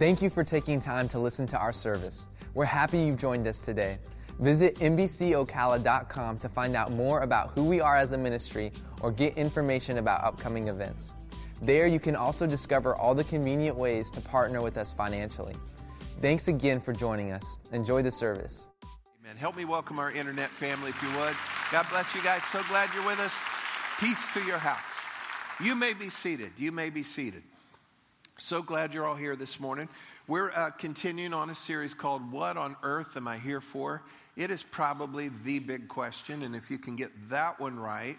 Thank you for taking time to listen to our service. We're happy you've joined us today. Visit NBCOcala.com to find out more about who we are as a ministry or get information about upcoming events. There, you can also discover all the convenient ways to partner with us financially. Thanks again for joining us. Enjoy the service. Amen. Help me welcome our internet family, if you would. God bless you guys. So glad you're with us. Peace to your house. You may be seated. You may be seated. So glad you're all here this morning. We're uh, continuing on a series called What on Earth Am I Here For? It is probably the big question, and if you can get that one right,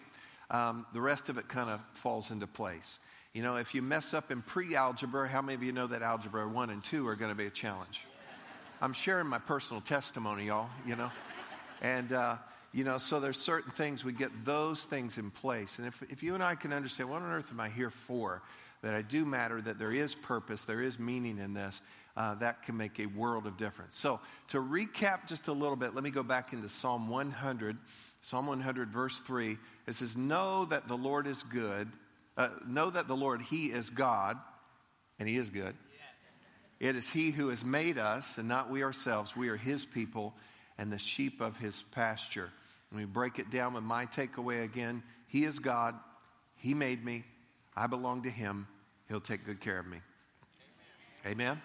um, the rest of it kind of falls into place. You know, if you mess up in pre algebra, how many of you know that algebra 1 and 2 are going to be a challenge? I'm sharing my personal testimony, y'all, you know. And, uh, you know, so there's certain things, we get those things in place. And if, if you and I can understand, what on earth am I here for? That I do matter, that there is purpose, there is meaning in this, uh, that can make a world of difference. So, to recap just a little bit, let me go back into Psalm 100. Psalm 100, verse 3. It says, Know that the Lord is good. Uh, know that the Lord, He is God, and He is good. Yes. It is He who has made us, and not we ourselves. We are His people and the sheep of His pasture. And we break it down with my takeaway again. He is God. He made me. I belong to Him. He'll take good care of me. Amen.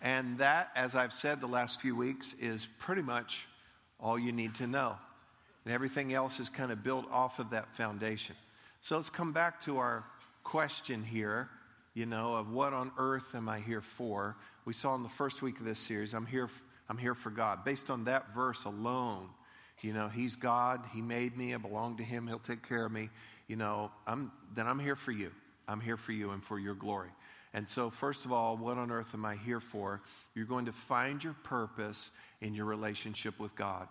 And that, as I've said the last few weeks, is pretty much all you need to know. And everything else is kind of built off of that foundation. So let's come back to our question here, you know, of what on earth am I here for? We saw in the first week of this series, I'm here, I'm here for God. Based on that verse alone, you know, He's God, He made me, I belong to Him, He'll take care of me you know, I'm, then I'm here for you. I'm here for you and for your glory. And so, first of all, what on earth am I here for? You're going to find your purpose in your relationship with God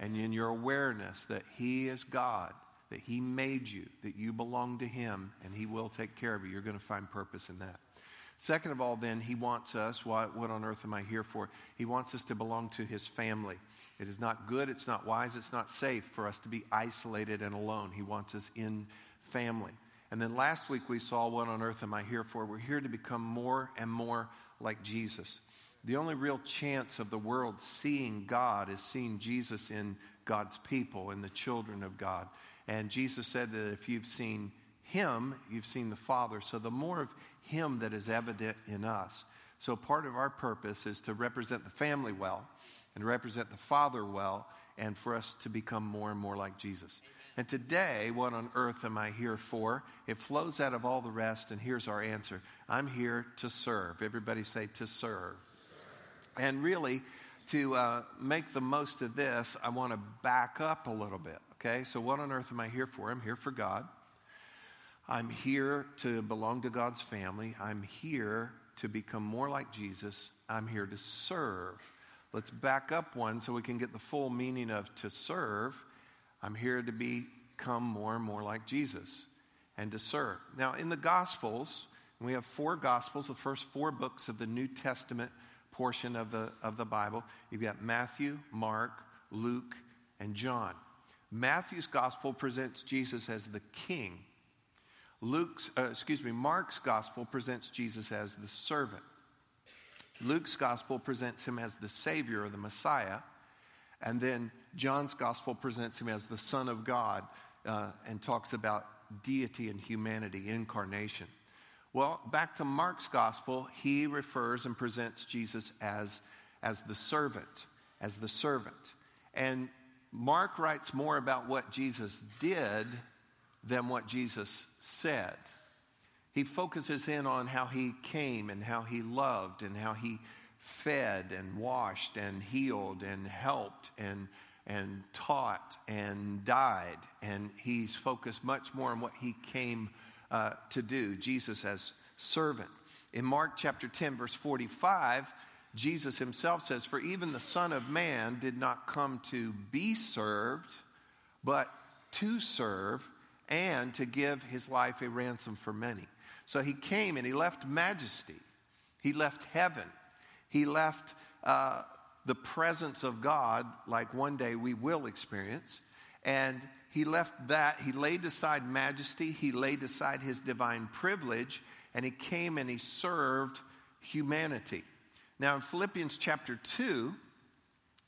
and in your awareness that He is God, that He made you, that you belong to Him, and He will take care of you. You're going to find purpose in that. Second of all, then, He wants us, what, what on earth am I here for? He wants us to belong to His family. It is not good, it's not wise, it's not safe for us to be isolated and alone. He wants us in family. And then last week we saw what on earth am I here for? We're here to become more and more like Jesus. The only real chance of the world seeing God is seeing Jesus in God's people, in the children of God. And Jesus said that if you've seen Him, you've seen the Father. So the more of Him that is evident in us. So part of our purpose is to represent the family well and represent the Father well, and for us to become more and more like Jesus. And today, what on earth am I here for? It flows out of all the rest, and here's our answer I'm here to serve. Everybody say, to serve. And really, to uh, make the most of this, I want to back up a little bit, okay? So, what on earth am I here for? I'm here for God. I'm here to belong to God's family. I'm here to become more like Jesus. I'm here to serve. Let's back up one so we can get the full meaning of to serve. I'm here to become more and more like Jesus and to serve. Now, in the Gospels, we have four Gospels, the first four books of the New Testament portion of the, of the Bible. You've got Matthew, Mark, Luke, and John. Matthew's Gospel presents Jesus as the King. Luke's, uh, excuse me, Mark's Gospel presents Jesus as the servant. Luke's gospel presents him as the Savior or the Messiah. And then John's gospel presents him as the Son of God uh, and talks about deity and humanity, incarnation. Well, back to Mark's gospel, he refers and presents Jesus as, as the servant, as the servant. And Mark writes more about what Jesus did than what Jesus said. He focuses in on how he came and how he loved and how he fed and washed and healed and helped and, and taught and died. And he's focused much more on what he came uh, to do, Jesus as servant. In Mark chapter 10, verse 45, Jesus himself says, For even the Son of Man did not come to be served, but to serve and to give his life a ransom for many. So he came and he left majesty, he left heaven, he left uh, the presence of God, like one day we will experience. And he left that, he laid aside majesty, he laid aside his divine privilege, and he came and he served humanity. Now, in Philippians chapter 2,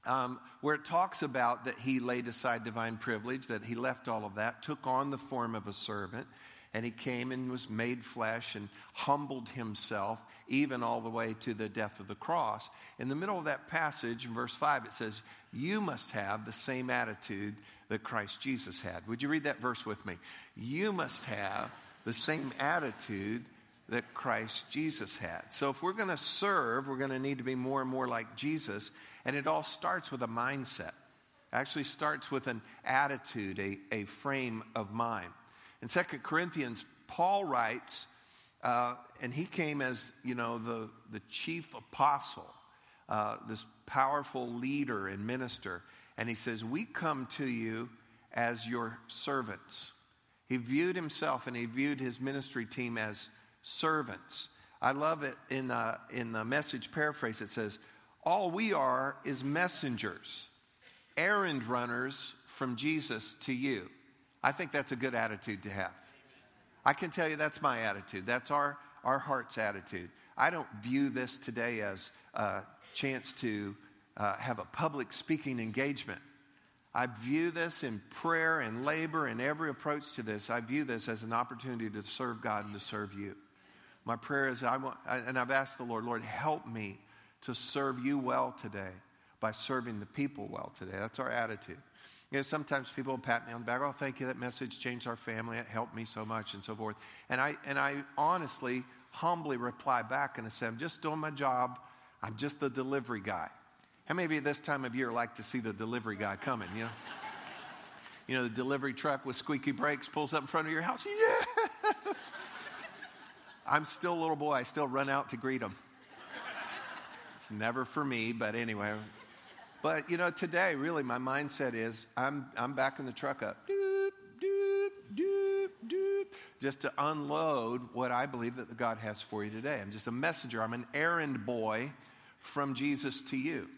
um, where it talks about that he laid aside divine privilege, that he left all of that, took on the form of a servant, and he came and was made flesh and humbled himself, even all the way to the death of the cross. In the middle of that passage, in verse 5, it says, You must have the same attitude that Christ Jesus had. Would you read that verse with me? You must have the same attitude that Christ Jesus had. So if we're going to serve, we're going to need to be more and more like Jesus. And it all starts with a mindset. It actually starts with an attitude, a, a frame of mind. In 2 Corinthians, Paul writes, uh, and he came as, you know, the, the chief apostle, uh, this powerful leader and minister. And he says, We come to you as your servants. He viewed himself and he viewed his ministry team as servants. I love it in the, in the message paraphrase. It says, All we are is messengers, errand runners from Jesus to you. I think that's a good attitude to have. I can tell you that's my attitude. That's our, our heart's attitude. I don't view this today as a chance to uh, have a public speaking engagement. I view this in prayer and labor and every approach to this. I view this as an opportunity to serve God and to serve you. My prayer is, I want, and I've asked the Lord, Lord, help me to serve you well today by serving the people well today. That's our attitude. You know, sometimes people will pat me on the back. Oh, thank you. That message changed our family. It helped me so much, and so forth. And I and I honestly, humbly reply back and I say, I'm just doing my job. I'm just the delivery guy. How many of you this time of year like to see the delivery guy coming? You know, you know the delivery truck with squeaky brakes pulls up in front of your house. Yes. I'm still a little boy. I still run out to greet him. It's never for me, but anyway. But you know, today really my mindset is I'm I'm backing the truck up. Doop, doop, doop, doop, just to unload what I believe that God has for you today. I'm just a messenger. I'm an errand boy from Jesus to you.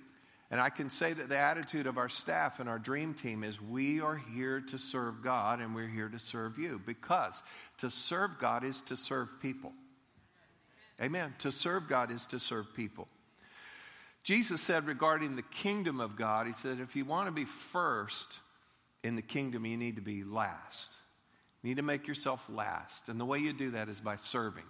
And I can say that the attitude of our staff and our dream team is we are here to serve God and we're here to serve you because to serve God is to serve people. Amen. To serve God is to serve people. Jesus said regarding the kingdom of God, He said, if you want to be first in the kingdom, you need to be last. You need to make yourself last. And the way you do that is by serving.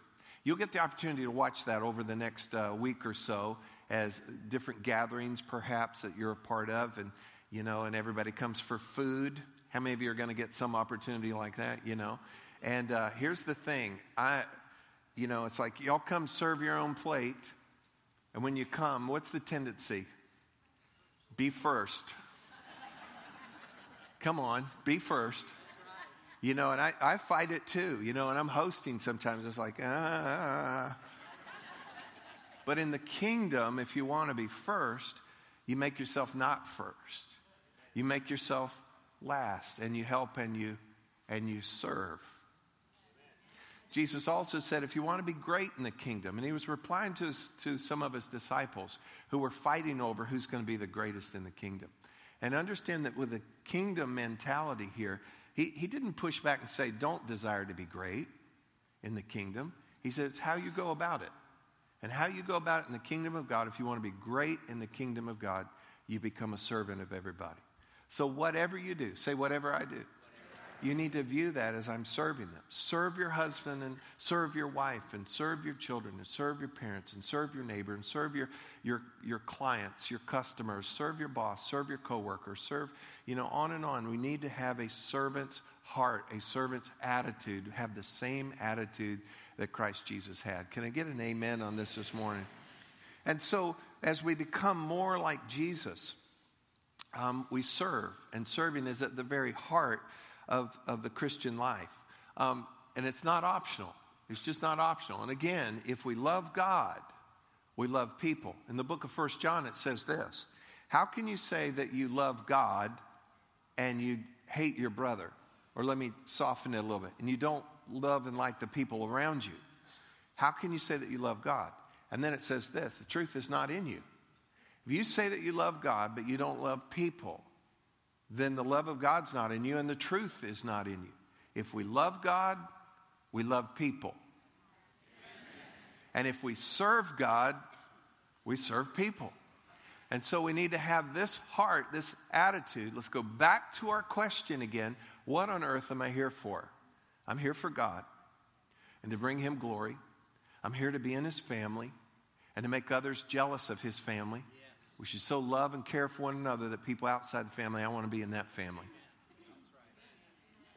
You'll get the opportunity to watch that over the next uh, week or so as different gatherings, perhaps, that you're a part of, and, you know, and everybody comes for food. How many of you are going to get some opportunity like that, you know? And uh, here's the thing I, you know, it's like y'all come serve your own plate, and when you come, what's the tendency? Be first. come on, be first. You know, and I, I fight it too, you know, and I'm hosting sometimes. It's like, ah. ah, ah. But in the kingdom, if you want to be first, you make yourself not first. You make yourself last and you help and you and you serve. Jesus also said, if you want to be great in the kingdom, and he was replying to, his, to some of his disciples who were fighting over who's going to be the greatest in the kingdom. And understand that with the kingdom mentality here, he, he didn't push back and say, don't desire to be great in the kingdom. He said, it's how you go about it. And how you go about it in the kingdom of God, if you want to be great in the kingdom of God, you become a servant of everybody. So, whatever you do, say, whatever I do, you need to view that as I'm serving them. Serve your husband and serve your wife and serve your children and serve your parents and serve your neighbor and serve your, your, your clients, your customers, serve your boss, serve your coworkers, serve, you know, on and on. We need to have a servant's heart, a servant's attitude, have the same attitude that Christ Jesus had. Can I get an amen on this this morning? And so, as we become more like Jesus, um, we serve, and serving is at the very heart of, of the Christian life. Um, and it's not optional, it's just not optional. And again, if we love God, we love people. In the book of First John, it says this How can you say that you love God and you hate your brother? Or let me soften it a little bit. And you don't love and like the people around you. How can you say that you love God? And then it says this the truth is not in you. If you say that you love God, but you don't love people, then the love of God's not in you and the truth is not in you. If we love God, we love people. And if we serve God, We serve people. And so we need to have this heart, this attitude. Let's go back to our question again What on earth am I here for? I'm here for God and to bring Him glory. I'm here to be in His family and to make others jealous of His family. We should so love and care for one another that people outside the family, I want to be in that family.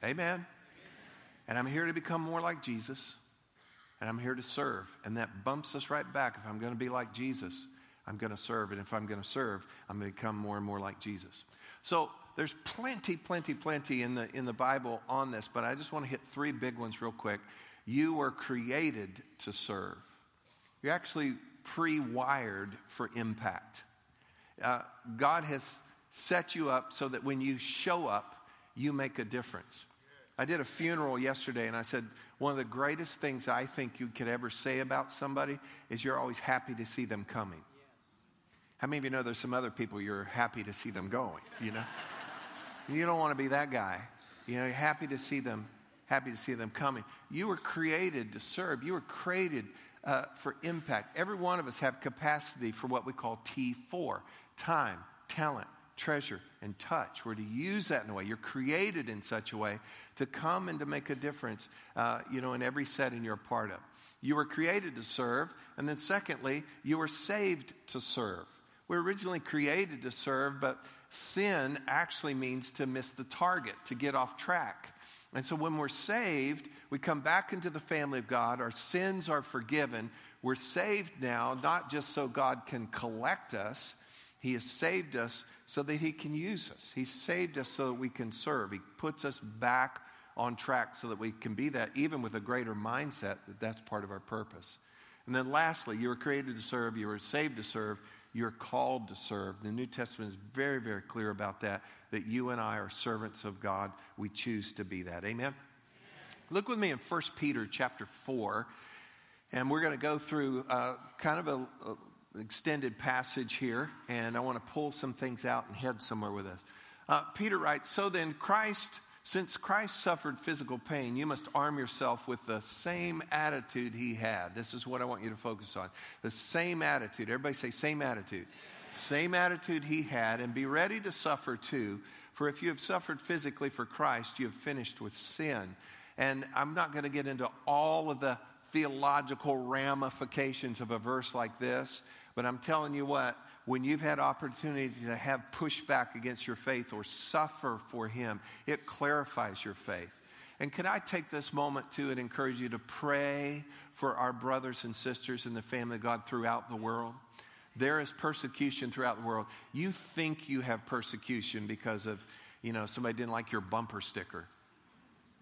Amen. Amen. And I'm here to become more like Jesus and I'm here to serve. And that bumps us right back. If I'm going to be like Jesus, I'm going to serve. And if I'm going to serve, I'm going to become more and more like Jesus. So there's plenty, plenty, plenty in the, in the Bible on this, but I just want to hit three big ones real quick. You were created to serve, you're actually pre wired for impact. Uh, God has set you up so that when you show up, you make a difference. I did a funeral yesterday and I said, one of the greatest things I think you could ever say about somebody is you're always happy to see them coming. How many of you know there's some other people you're happy to see them going, you know? you don't want to be that guy. You know, you're happy to see them, happy to see them coming. You were created to serve. You were created uh, for impact. Every one of us have capacity for what we call T4, time, talent, treasure, and touch. We're to use that in a way. You're created in such a way to come and to make a difference, uh, you know, in every setting you're a part of. You were created to serve. And then secondly, you were saved to serve. We're originally created to serve, but sin actually means to miss the target, to get off track. And so when we're saved, we come back into the family of God. Our sins are forgiven. We're saved now, not just so God can collect us, He has saved us so that He can use us. He saved us so that we can serve. He puts us back on track so that we can be that, even with a greater mindset that that's part of our purpose. And then lastly, you were created to serve, you were saved to serve, you're called to serve. The New Testament is very, very clear about that, that you and I are servants of God. We choose to be that. Amen? Amen. Look with me in 1 Peter chapter 4, and we're going to go through uh, kind of a, a extended passage here, and I want to pull some things out and head somewhere with us. Uh, Peter writes, So then Christ since Christ suffered physical pain, you must arm yourself with the same attitude he had. This is what I want you to focus on. The same attitude. Everybody say, same attitude. Same attitude he had, and be ready to suffer too. For if you have suffered physically for Christ, you have finished with sin. And I'm not going to get into all of the theological ramifications of a verse like this, but I'm telling you what, when you've had opportunity to have pushback against your faith or suffer for Him, it clarifies your faith. And can I take this moment too and encourage you to pray for our brothers and sisters in the family of God throughout the world? There is persecution throughout the world. You think you have persecution because of, you know, somebody didn't like your bumper sticker.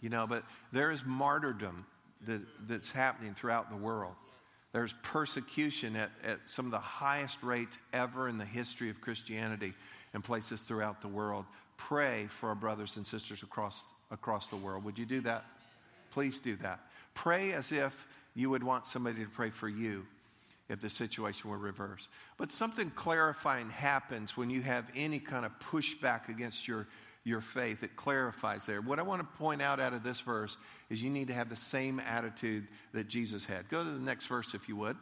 You know, but there is martyrdom that, that's happening throughout the world. There's persecution at, at some of the highest rates ever in the history of Christianity in places throughout the world. Pray for our brothers and sisters across, across the world. Would you do that? Please do that. Pray as if you would want somebody to pray for you if the situation were reversed. But something clarifying happens when you have any kind of pushback against your your faith. It clarifies there. What I want to point out out of this verse is you need to have the same attitude that Jesus had. Go to the next verse if you would.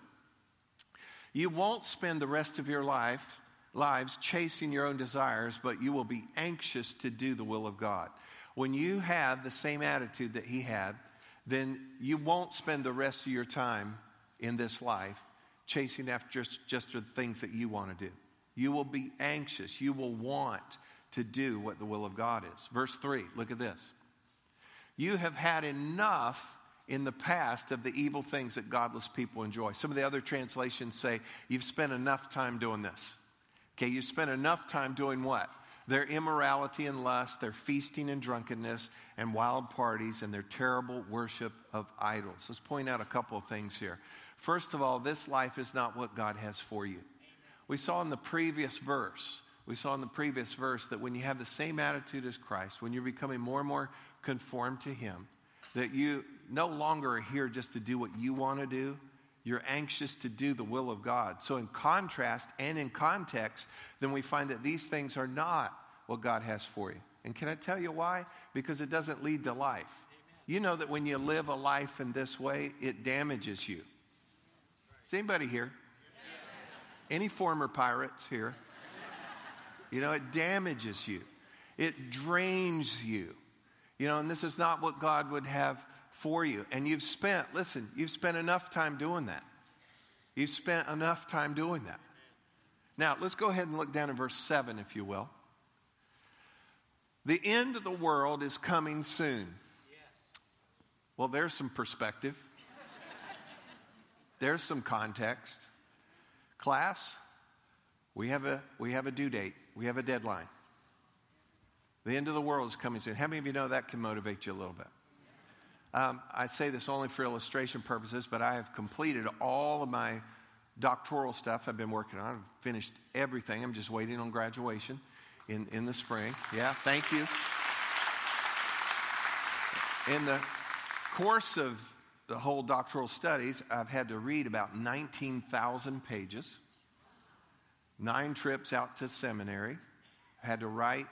You won't spend the rest of your life lives chasing your own desires, but you will be anxious to do the will of God. When you have the same attitude that he had, then you won't spend the rest of your time in this life chasing after just, just the things that you want to do. You will be anxious. You will want to do what the will of God is. Verse 3, look at this. You have had enough in the past of the evil things that godless people enjoy. Some of the other translations say, You've spent enough time doing this. Okay, you've spent enough time doing what? Their immorality and lust, their feasting and drunkenness, and wild parties, and their terrible worship of idols. Let's point out a couple of things here. First of all, this life is not what God has for you. We saw in the previous verse we saw in the previous verse that when you have the same attitude as Christ, when you're becoming more and more conformed to Him, that you no longer are here just to do what you want to do. You're anxious to do the will of God. So, in contrast and in context, then we find that these things are not what God has for you. And can I tell you why? Because it doesn't lead to life. Amen. You know that when you live a life in this way, it damages you. Is anybody here? Any former pirates here? You know, it damages you, it drains you. You know, and this is not what God would have for you. And you've spent, listen, you've spent enough time doing that. You've spent enough time doing that. Now, let's go ahead and look down in verse 7, if you will. The end of the world is coming soon. Well, there's some perspective, there's some context. Class, we have a, we have a due date, we have a deadline. The end of the world is coming soon. How many of you know that can motivate you a little bit? Um, I say this only for illustration purposes, but I have completed all of my doctoral stuff I've been working on. I've finished everything. I'm just waiting on graduation in, in the spring. Yeah, thank you. In the course of the whole doctoral studies, I've had to read about 19,000 pages, nine trips out to seminary, had to write,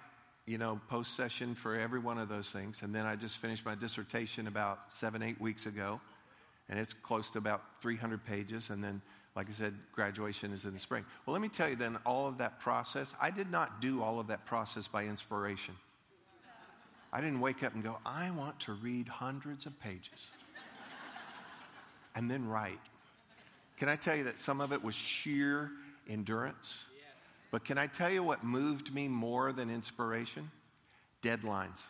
you know, post session for every one of those things. And then I just finished my dissertation about seven, eight weeks ago, and it's close to about 300 pages. And then, like I said, graduation is in the spring. Well, let me tell you then, all of that process, I did not do all of that process by inspiration. I didn't wake up and go, I want to read hundreds of pages and then write. Can I tell you that some of it was sheer endurance? But can I tell you what moved me more than inspiration? Deadlines.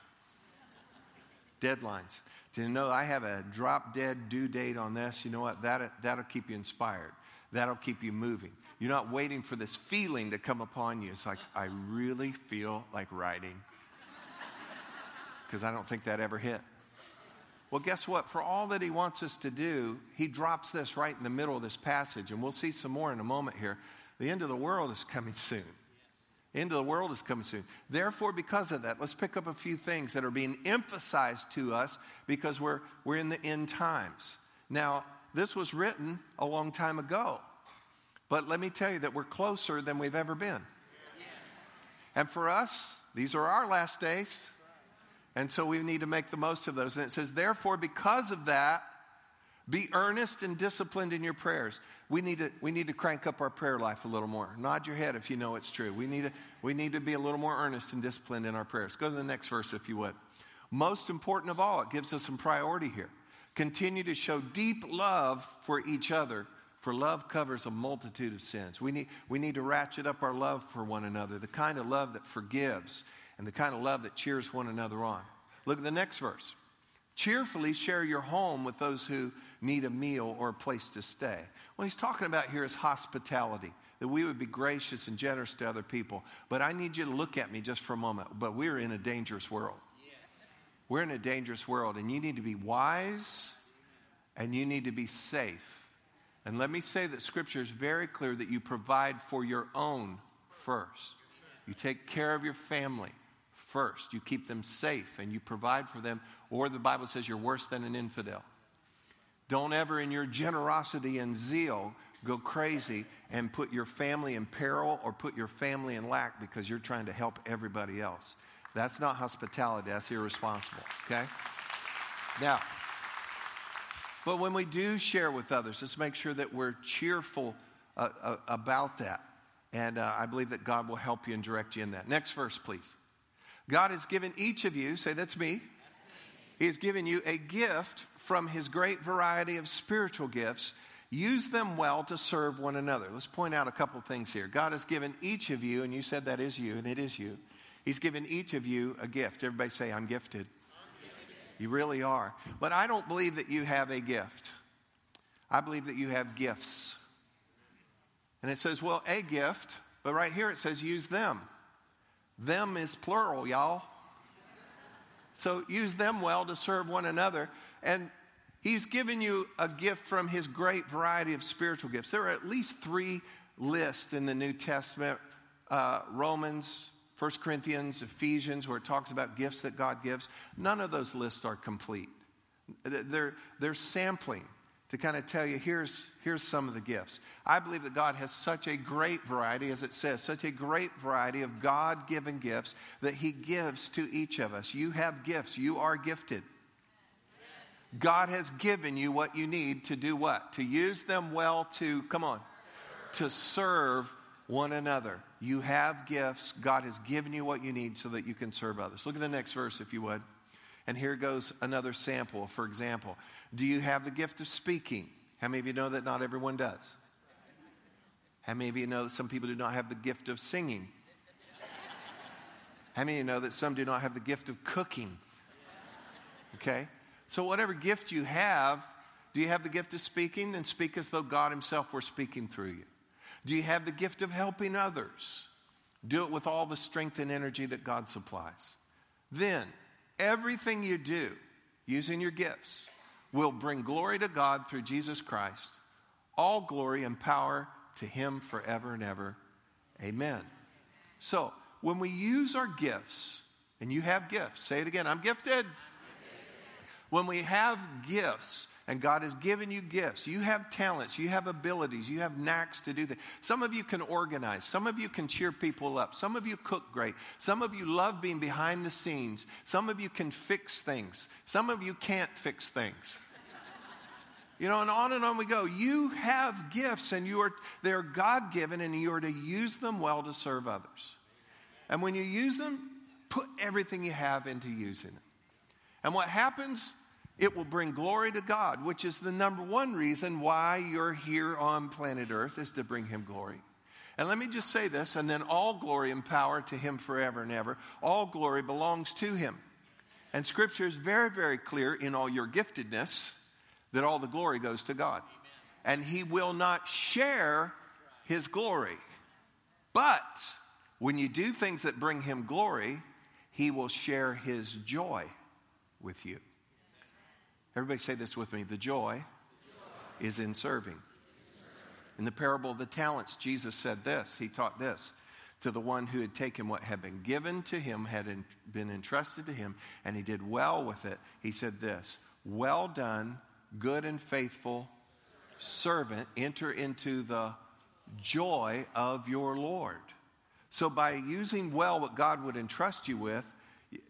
Deadlines. To know I have a drop dead due date on this, you know what? That, that'll keep you inspired. That'll keep you moving. You're not waiting for this feeling to come upon you. It's like, I really feel like writing because I don't think that ever hit. Well, guess what? For all that he wants us to do, he drops this right in the middle of this passage, and we'll see some more in a moment here. The end of the world is coming soon. The end of the world is coming soon. Therefore, because of that, let's pick up a few things that are being emphasized to us because we're, we're in the end times. Now, this was written a long time ago, but let me tell you that we're closer than we've ever been. And for us, these are our last days. And so we need to make the most of those. And it says, therefore, because of that, be earnest and disciplined in your prayers. We need, to, we need to crank up our prayer life a little more. Nod your head if you know it's true. We need, to, we need to be a little more earnest and disciplined in our prayers. Go to the next verse if you would. Most important of all, it gives us some priority here. Continue to show deep love for each other, for love covers a multitude of sins. We need, we need to ratchet up our love for one another, the kind of love that forgives and the kind of love that cheers one another on. Look at the next verse. Cheerfully share your home with those who need a meal or a place to stay. What he's talking about here is hospitality, that we would be gracious and generous to other people. But I need you to look at me just for a moment. But we're in a dangerous world. We're in a dangerous world, and you need to be wise and you need to be safe. And let me say that Scripture is very clear that you provide for your own first. You take care of your family first. You keep them safe and you provide for them, or the Bible says you're worse than an infidel. Don't ever, in your generosity and zeal, go crazy and put your family in peril or put your family in lack because you're trying to help everybody else. That's not hospitality, that's irresponsible, okay? Now, but when we do share with others, let's make sure that we're cheerful uh, uh, about that. And uh, I believe that God will help you and direct you in that. Next verse, please. God has given each of you, say that's me, He has given you a gift from His great variety of spiritual gifts. Use them well to serve one another. Let's point out a couple things here. God has given each of you, and you said that is you, and it is you. He's given each of you a gift. Everybody say, I'm gifted. You really are. But I don't believe that you have a gift. I believe that you have gifts. And it says, well, a gift, but right here it says use them. Them is plural, y'all. So use them well to serve one another. And he's given you a gift from his great variety of spiritual gifts. There are at least three lists in the New Testament uh, Romans, 1 Corinthians, Ephesians, where it talks about gifts that God gives. None of those lists are complete. They're, they're sampling to kind of tell you here's, here's some of the gifts. I believe that God has such a great variety, as it says, such a great variety of God given gifts that He gives to each of us. You have gifts, you are gifted. God has given you what you need to do what? To use them well to, come on, to serve one another. You have gifts. God has given you what you need so that you can serve others. Look at the next verse, if you would. And here goes another sample. For example, do you have the gift of speaking? How many of you know that not everyone does? How many of you know that some people do not have the gift of singing? How many of you know that some do not have the gift of cooking? Okay? So, whatever gift you have, do you have the gift of speaking? Then speak as though God Himself were speaking through you. Do you have the gift of helping others? Do it with all the strength and energy that God supplies. Then, everything you do using your gifts will bring glory to God through Jesus Christ. All glory and power to Him forever and ever. Amen. So, when we use our gifts, and you have gifts, say it again I'm gifted. When we have gifts, and God has given you gifts. You have talents, you have abilities, you have knacks to do things. Some of you can organize, some of you can cheer people up, some of you cook great, some of you love being behind the scenes, some of you can fix things, some of you can't fix things. You know, and on and on we go. You have gifts and you are they're God-given and you are to use them well to serve others. And when you use them, put everything you have into using them. And what happens? It will bring glory to God, which is the number one reason why you're here on planet Earth is to bring him glory. And let me just say this, and then all glory and power to him forever and ever. All glory belongs to him. And scripture is very, very clear in all your giftedness that all the glory goes to God. And he will not share his glory. But when you do things that bring him glory, he will share his joy with you. Everybody say this with me the joy, joy. is in serving. In the parable of the talents, Jesus said this. He taught this to the one who had taken what had been given to him, had been entrusted to him, and he did well with it. He said this Well done, good and faithful servant, enter into the joy of your Lord. So, by using well what God would entrust you with,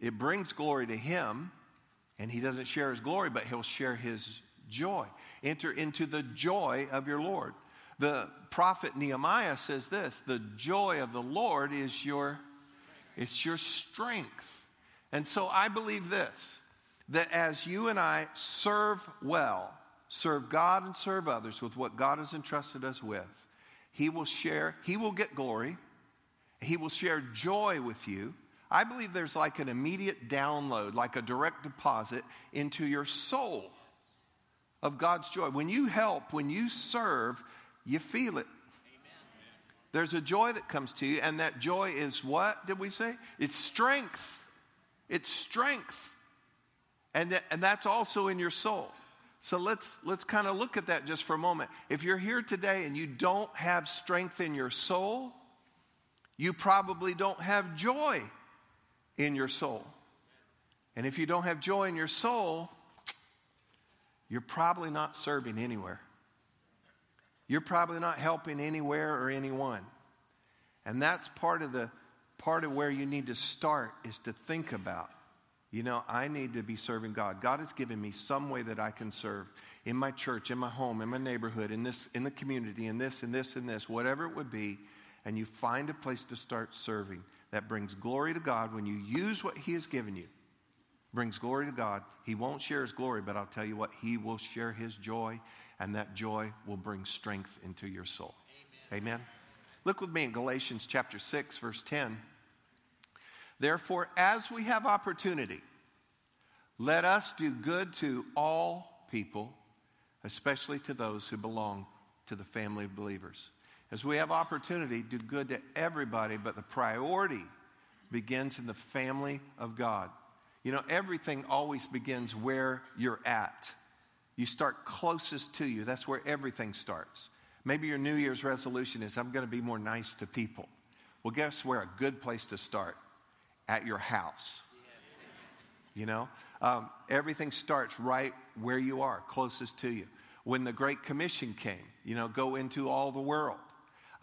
it brings glory to Him, and He doesn't share His glory, but He'll share His joy. Enter into the joy of your Lord. The prophet Nehemiah says this the joy of the Lord is your, it's your strength. And so I believe this that as you and I serve well, serve God and serve others with what God has entrusted us with, He will share, He will get glory, he will share joy with you. I believe there's like an immediate download, like a direct deposit into your soul of God's joy. When you help, when you serve, you feel it. There's a joy that comes to you, and that joy is what did we say? It's strength. It's strength. And, and that's also in your soul. So let's, let's kind of look at that just for a moment. If you're here today and you don't have strength in your soul, you probably don't have joy in your soul. And if you don't have joy in your soul, you're probably not serving anywhere. You're probably not helping anywhere or anyone. And that's part of the part of where you need to start is to think about, you know, I need to be serving God. God has given me some way that I can serve in my church, in my home, in my neighborhood, in this in the community, in this and this and this, whatever it would be and you find a place to start serving that brings glory to God when you use what He has given you. Brings glory to God. He won't share His glory, but I'll tell you what, He will share His joy, and that joy will bring strength into your soul. Amen. Amen. Look with me in Galatians chapter 6, verse 10. Therefore, as we have opportunity, let us do good to all people, especially to those who belong to the family of believers. As we have opportunity, do good to everybody, but the priority begins in the family of God. You know, everything always begins where you're at. You start closest to you. That's where everything starts. Maybe your New Year's resolution is I'm going to be more nice to people. Well, guess where a good place to start? At your house. You know, um, everything starts right where you are, closest to you. When the Great Commission came, you know, go into all the world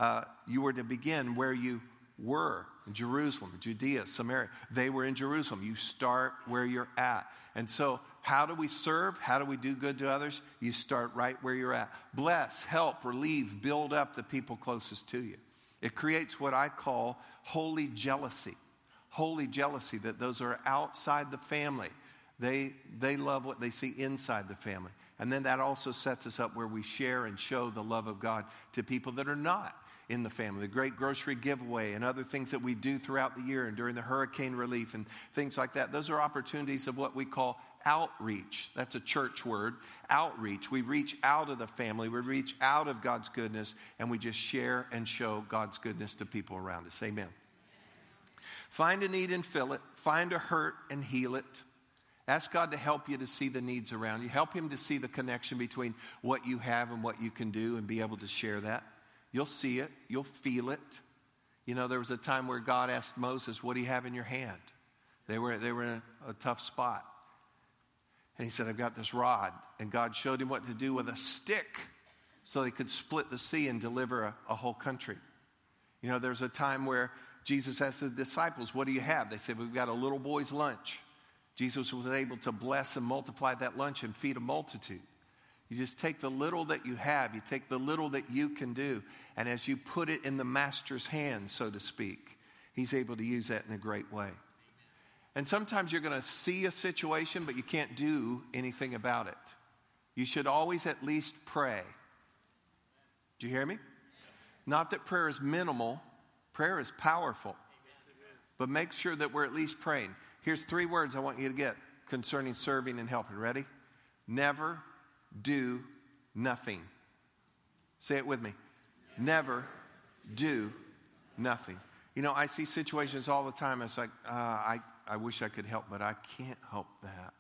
uh, you were to begin where you were Jerusalem, Judea, Samaria. They were in Jerusalem. You start where you're at. And so, how do we serve? How do we do good to others? You start right where you're at. Bless, help, relieve, build up the people closest to you. It creates what I call holy jealousy. Holy jealousy that those are outside the family. They, they love what they see inside the family. And then that also sets us up where we share and show the love of God to people that are not in the family. The great grocery giveaway and other things that we do throughout the year and during the hurricane relief and things like that. Those are opportunities of what we call outreach. That's a church word. Outreach. We reach out of the family, we reach out of God's goodness, and we just share and show God's goodness to people around us. Amen. Find a need and fill it, find a hurt and heal it. Ask God to help you to see the needs around you. Help Him to see the connection between what you have and what you can do and be able to share that. You'll see it, you'll feel it. You know, there was a time where God asked Moses, What do you have in your hand? They were, they were in a, a tough spot. And he said, I've got this rod. And God showed him what to do with a stick so they could split the sea and deliver a, a whole country. You know, there's a time where Jesus asked the disciples, What do you have? They said, We've got a little boy's lunch. Jesus was able to bless and multiply that lunch and feed a multitude. You just take the little that you have, you take the little that you can do, and as you put it in the master's hands, so to speak, he's able to use that in a great way. And sometimes you're going to see a situation, but you can't do anything about it. You should always at least pray. Do you hear me? Not that prayer is minimal, prayer is powerful. But make sure that we're at least praying. Here's three words I want you to get concerning serving and helping. Ready? Never do nothing. Say it with me. Never do nothing. You know, I see situations all the time. It's like, uh, I, I wish I could help, but I can't help that.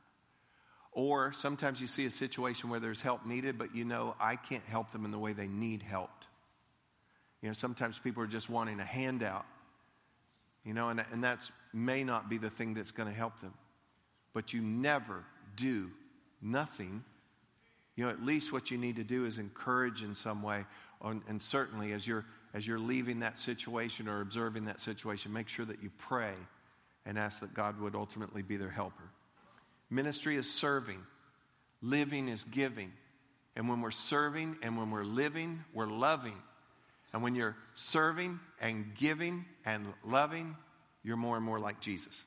Or sometimes you see a situation where there's help needed, but you know, I can't help them in the way they need help. You know, sometimes people are just wanting a handout, you know, and, and that may not be the thing that's going to help them. But you never do nothing you know, at least what you need to do is encourage in some way. And certainly, as you're, as you're leaving that situation or observing that situation, make sure that you pray and ask that God would ultimately be their helper. Ministry is serving, living is giving. And when we're serving and when we're living, we're loving. And when you're serving and giving and loving, you're more and more like Jesus.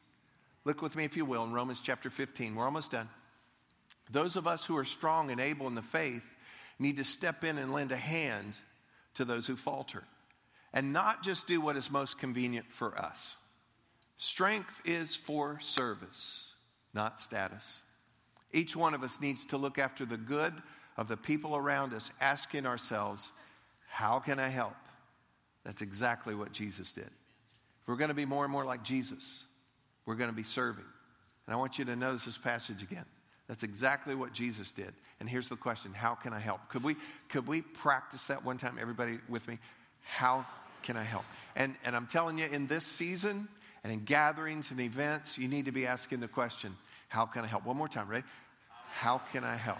Look with me, if you will, in Romans chapter 15. We're almost done. Those of us who are strong and able in the faith need to step in and lend a hand to those who falter and not just do what is most convenient for us. Strength is for service, not status. Each one of us needs to look after the good of the people around us, asking ourselves, How can I help? That's exactly what Jesus did. If we're going to be more and more like Jesus, we're going to be serving. And I want you to notice this passage again. That's exactly what Jesus did. And here's the question How can I help? Could we, could we practice that one time, everybody with me? How can I help? And, and I'm telling you, in this season and in gatherings and events, you need to be asking the question How can I help? One more time, ready? How can I help?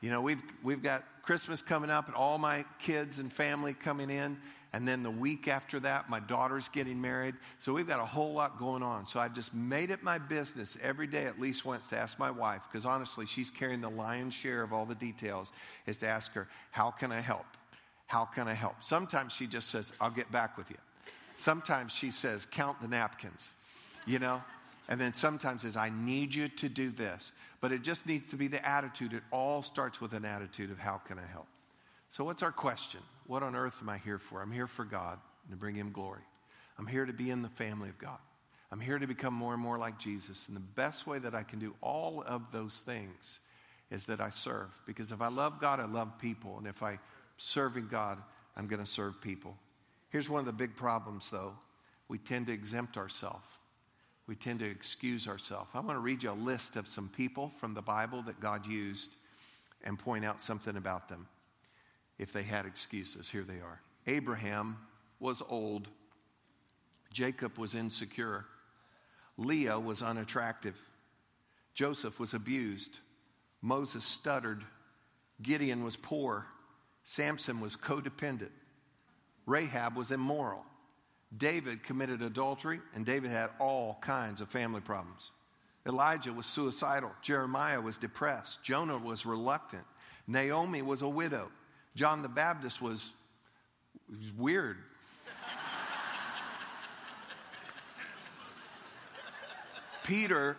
You know, we've, we've got Christmas coming up and all my kids and family coming in. And then the week after that, my daughter's getting married. So we've got a whole lot going on. So I've just made it my business every day, at least once, to ask my wife, because honestly, she's carrying the lion's share of all the details, is to ask her, How can I help? How can I help? Sometimes she just says, I'll get back with you. Sometimes she says, Count the napkins, you know? And then sometimes says, I need you to do this. But it just needs to be the attitude. It all starts with an attitude of how can I help? So, what's our question? What on earth am I here for? I'm here for God and to bring Him glory. I'm here to be in the family of God. I'm here to become more and more like Jesus. And the best way that I can do all of those things is that I serve. Because if I love God, I love people. And if I'm serving God, I'm going to serve people. Here's one of the big problems, though. We tend to exempt ourselves. We tend to excuse ourselves. I want to read you a list of some people from the Bible that God used and point out something about them if they had excuses. Here they are Abraham was old, Jacob was insecure, Leah was unattractive, Joseph was abused, Moses stuttered, Gideon was poor, Samson was codependent, Rahab was immoral. David committed adultery, and David had all kinds of family problems. Elijah was suicidal. Jeremiah was depressed. Jonah was reluctant. Naomi was a widow. John the Baptist was, was weird. Peter,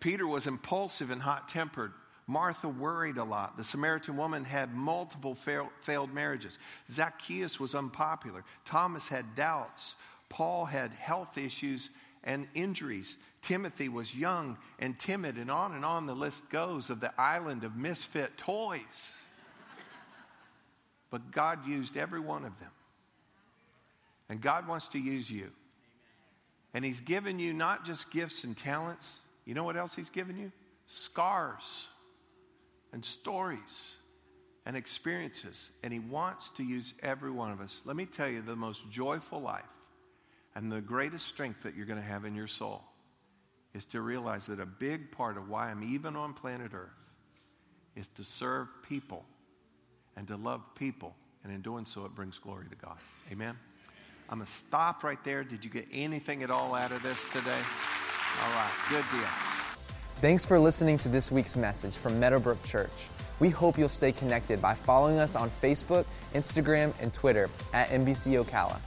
Peter was impulsive and hot tempered. Martha worried a lot. The Samaritan woman had multiple fail, failed marriages. Zacchaeus was unpopular. Thomas had doubts. Paul had health issues and injuries. Timothy was young and timid, and on and on the list goes of the island of misfit toys. But God used every one of them. And God wants to use you. And He's given you not just gifts and talents, you know what else He's given you? Scars and stories and experiences. And He wants to use every one of us. Let me tell you the most joyful life and the greatest strength that you're going to have in your soul is to realize that a big part of why I'm even on planet Earth is to serve people and to love people. And in doing so, it brings glory to God. Amen? I'm going to stop right there. Did you get anything at all out of this today? All right, good deal. Thanks for listening to this week's message from Meadowbrook Church. We hope you'll stay connected by following us on Facebook, Instagram, and Twitter at MBC Ocala.